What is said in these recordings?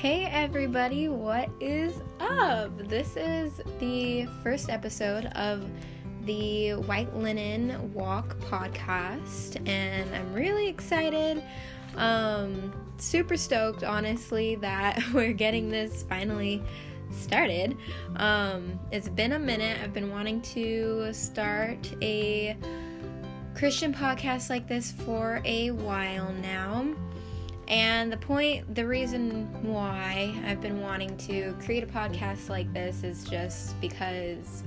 Hey everybody, what is up? This is the first episode of the White Linen Walk podcast, and I'm really excited. Um, super stoked, honestly, that we're getting this finally started. Um, it's been a minute. I've been wanting to start a Christian podcast like this for a while now. And the point, the reason why I've been wanting to create a podcast like this is just because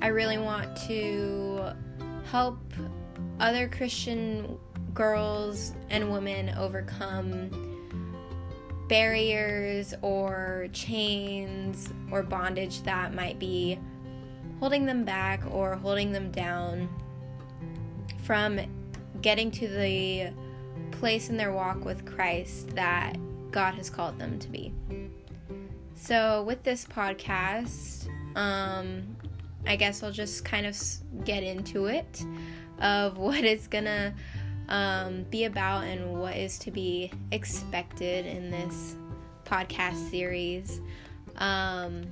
I really want to help other Christian girls and women overcome barriers or chains or bondage that might be holding them back or holding them down from getting to the place in their walk with Christ that God has called them to be. So, with this podcast, um, I guess I'll just kind of get into it of what it's gonna um, be about and what is to be expected in this podcast series. Um,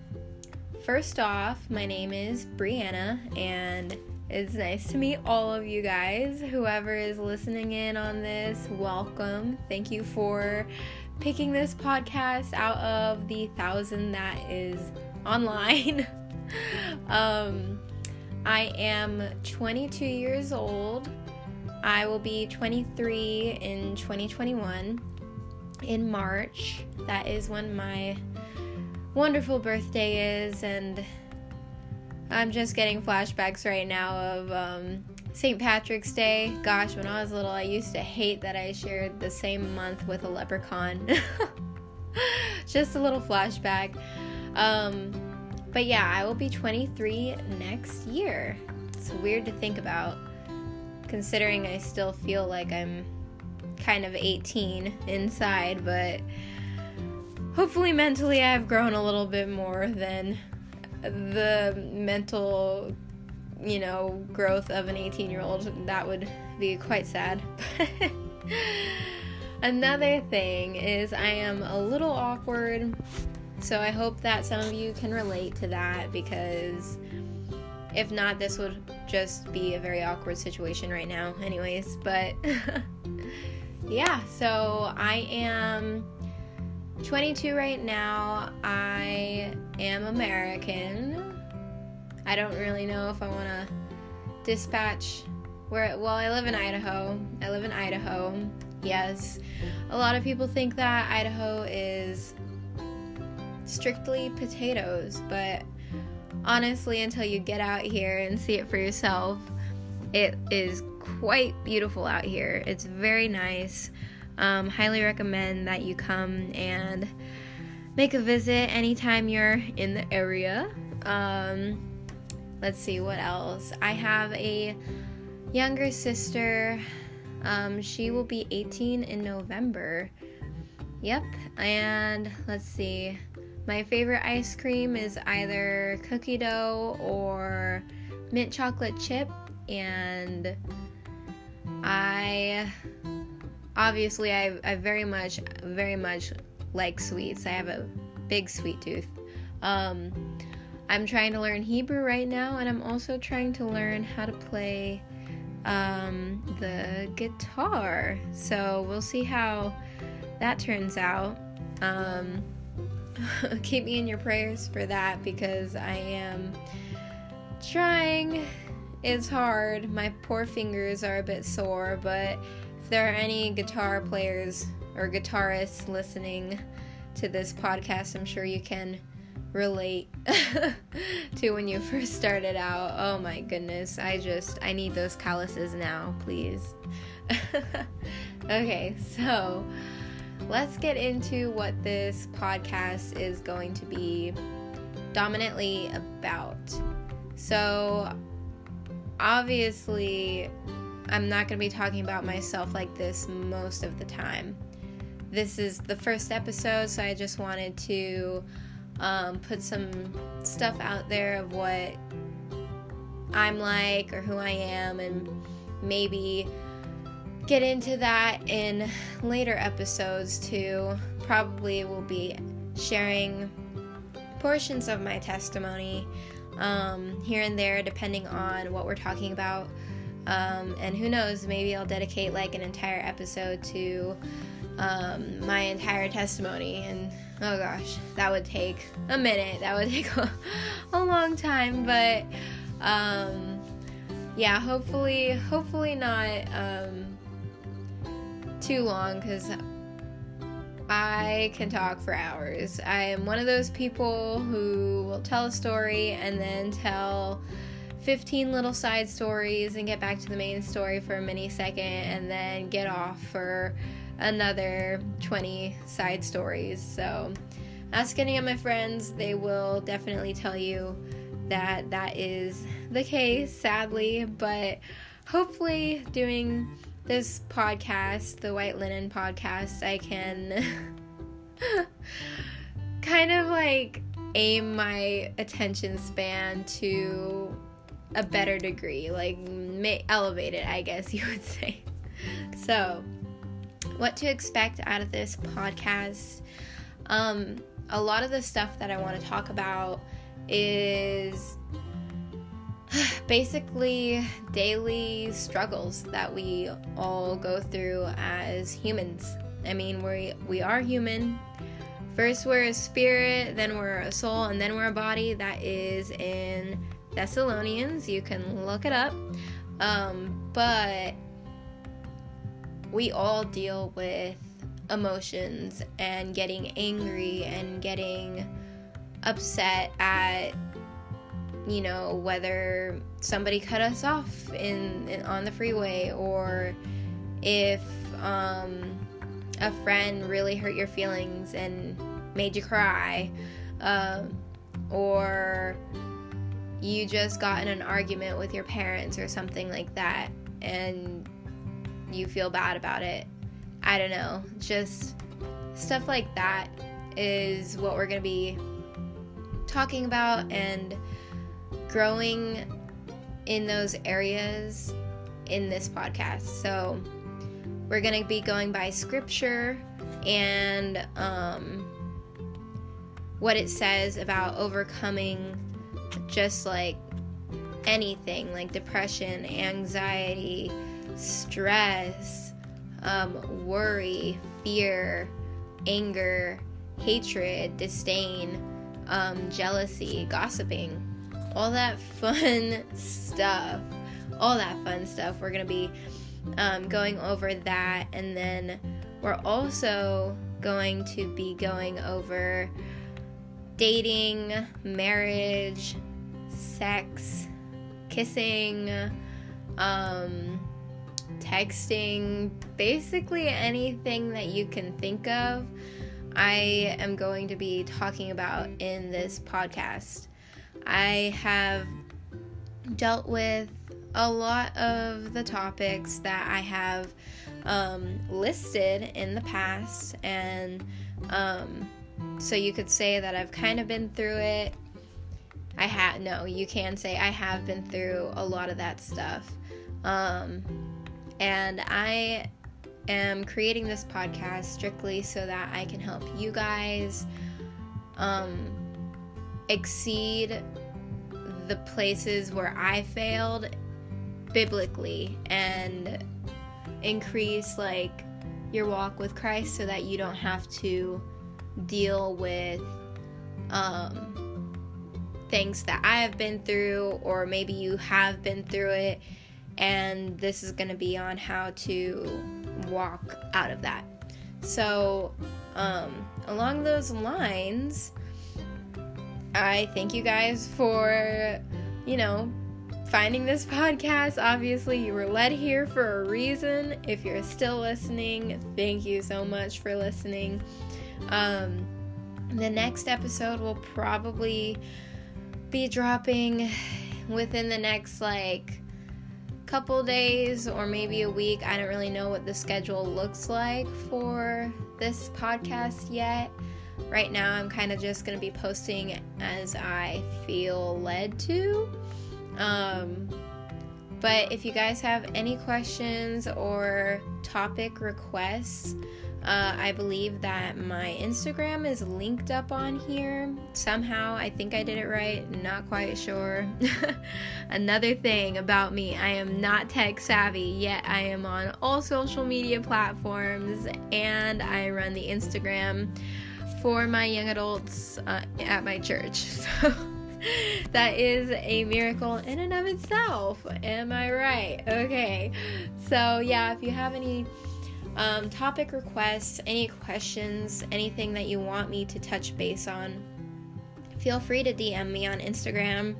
first off, my name is Brianna, and it's nice to meet all of you guys. Whoever is listening in on this, welcome. Thank you for picking this podcast out of the thousand that is online. um, I am 22 years old. I will be 23 in 2021 in March. That is when my wonderful birthday is, and I'm just getting flashbacks right now of um, St. Patrick's Day. Gosh, when I was little, I used to hate that I shared the same month with a leprechaun. just a little flashback. Um, but yeah, I will be 23 next year. It's weird to think about, considering I still feel like I'm kind of 18 inside, but hopefully mentally I've grown a little bit more than the mental, you know, growth of an 18 year old, that would be quite sad. Another thing is, I am a little awkward, so I hope that some of you can relate to that because if not, this would just be a very awkward situation right now, anyways. But yeah, so I am 22 right now. I am American. I don't really know if I want to dispatch where well, I live in Idaho. I live in Idaho. Yes. A lot of people think that Idaho is strictly potatoes, but honestly until you get out here and see it for yourself, it is quite beautiful out here. It's very nice. Um, highly recommend that you come and make a visit anytime you're in the area. Um, let's see what else. I have a younger sister. Um, she will be 18 in November. Yep. And let's see. My favorite ice cream is either cookie dough or mint chocolate chip. And I obviously I, I very much very much like sweets. I have a big sweet tooth. Um, i'm trying to learn hebrew right now and i'm also trying to learn how to play um, the guitar. So we'll see how that turns out. Um, keep me in your prayers for that because i am trying. It's hard. My poor fingers are a bit sore but if there are any guitar players or guitarists listening to this podcast, I'm sure you can relate to when you first started out. Oh my goodness, I just I need those calluses now, please. okay, so let's get into what this podcast is going to be dominantly about. So, obviously, I'm not going to be talking about myself like this most of the time. This is the first episode, so I just wanted to um, put some stuff out there of what I'm like or who I am, and maybe get into that in later episodes too. probably will be sharing portions of my testimony um, here and there, depending on what we're talking about. Um, and who knows, maybe I'll dedicate like an entire episode to um, my entire testimony. And oh gosh, that would take a minute. That would take a, a long time. But um, yeah, hopefully, hopefully not um, too long because I can talk for hours. I am one of those people who will tell a story and then tell 15 little side stories and get back to the main story for a mini second and then get off for another 20 side stories. So, ask any of my friends, they will definitely tell you that that is the case, sadly, but hopefully, doing this podcast, the White Linen podcast, I can kind of like aim my attention span to a better degree, like may, elevate it, I guess you would say. So, what to expect out of this podcast? Um, a lot of the stuff that I want to talk about is basically daily struggles that we all go through as humans. I mean, we we are human. First we're a spirit, then we're a soul, and then we're a body. That is in Thessalonians. You can look it up. Um, but we all deal with emotions and getting angry and getting upset at you know whether somebody cut us off in, in on the freeway or if um, a friend really hurt your feelings and made you cry um, or you just got in an argument with your parents or something like that and you feel bad about it i don't know just stuff like that is what we're going to be talking about and growing in those areas in this podcast. So we're going to be going by scripture and um, what it says about overcoming just like anything like depression, anxiety, stress, um, worry, fear, anger, hatred, disdain, um, jealousy, gossiping all that fun stuff. All that fun stuff. We're going to be um, going over that. And then we're also going to be going over dating, marriage, sex, kissing, um, texting, basically anything that you can think of. I am going to be talking about in this podcast. I have dealt with a lot of the topics that I have um, listed in the past, and um, so you could say that I've kind of been through it. I had no, you can say I have been through a lot of that stuff, um, and I am creating this podcast strictly so that I can help you guys um, exceed the places where I failed biblically and increase like your walk with Christ so that you don't have to deal with um, things that I have been through, or maybe you have been through it, and this is going to be on how to walk out of that. So, um, along those lines, I thank you guys for, you know, finding this podcast. Obviously, you were led here for a reason. If you're still listening, thank you so much for listening. Um, the next episode will probably be dropping within the next like couple days or maybe a week. I don't really know what the schedule looks like for this podcast yet. Right now, I'm kind of just going to be posting as I feel led to. Um, But if you guys have any questions or topic requests, uh, I believe that my Instagram is linked up on here somehow. I think I did it right, not quite sure. Another thing about me, I am not tech savvy, yet I am on all social media platforms and I run the Instagram for my young adults uh, at my church. So that is a miracle in and of itself. Am I right? Okay. So, yeah, if you have any um, topic requests, any questions, anything that you want me to touch base on, feel free to DM me on Instagram.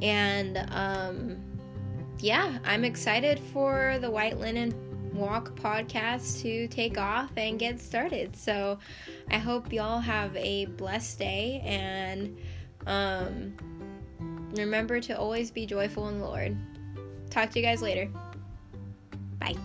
And um, yeah, I'm excited for the White Linen Walk podcast to take off and get started. So I hope y'all have a blessed day and um, remember to always be joyful in the Lord. Talk to you guys later. Bye.